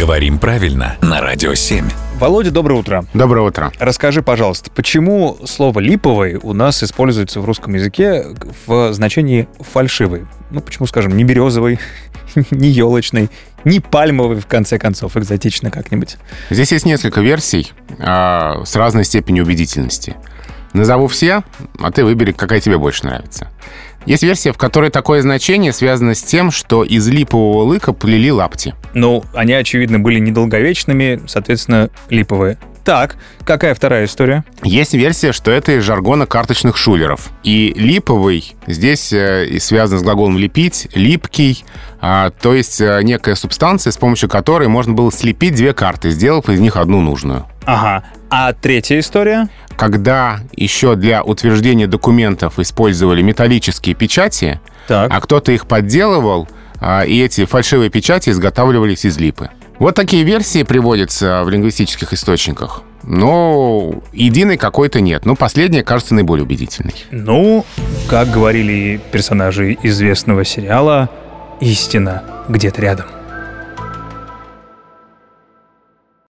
Говорим правильно на Радио 7. Володя, доброе утро. Доброе утро. Расскажи, пожалуйста, почему слово «липовый» у нас используется в русском языке в значении «фальшивый»? Ну, почему, скажем, не березовый, не елочный, не пальмовый, в конце концов, экзотично как-нибудь? Здесь есть несколько версий э, с разной степенью убедительности. Назову все, а ты выбери, какая тебе больше нравится. Есть версия, в которой такое значение связано с тем, что из липового лыка плели лапти. Ну, они, очевидно, были недолговечными, соответственно, липовые. Так, какая вторая история? Есть версия, что это из жаргона карточных шулеров. И липовый здесь э, связан с глаголом «лепить», «липкий», а, то есть э, некая субстанция, с помощью которой можно было слепить две карты, сделав из них одну нужную. Ага. А третья история? Когда еще для утверждения документов использовали металлические печати, Так. а кто-то их подделывал, а, и эти фальшивые печати изготавливались из липы. Вот такие версии приводятся в лингвистических источниках. Но единой какой-то нет. Ну, последняя кажется наиболее убедительной. Ну, как говорили персонажи известного сериала, истина где-то рядом.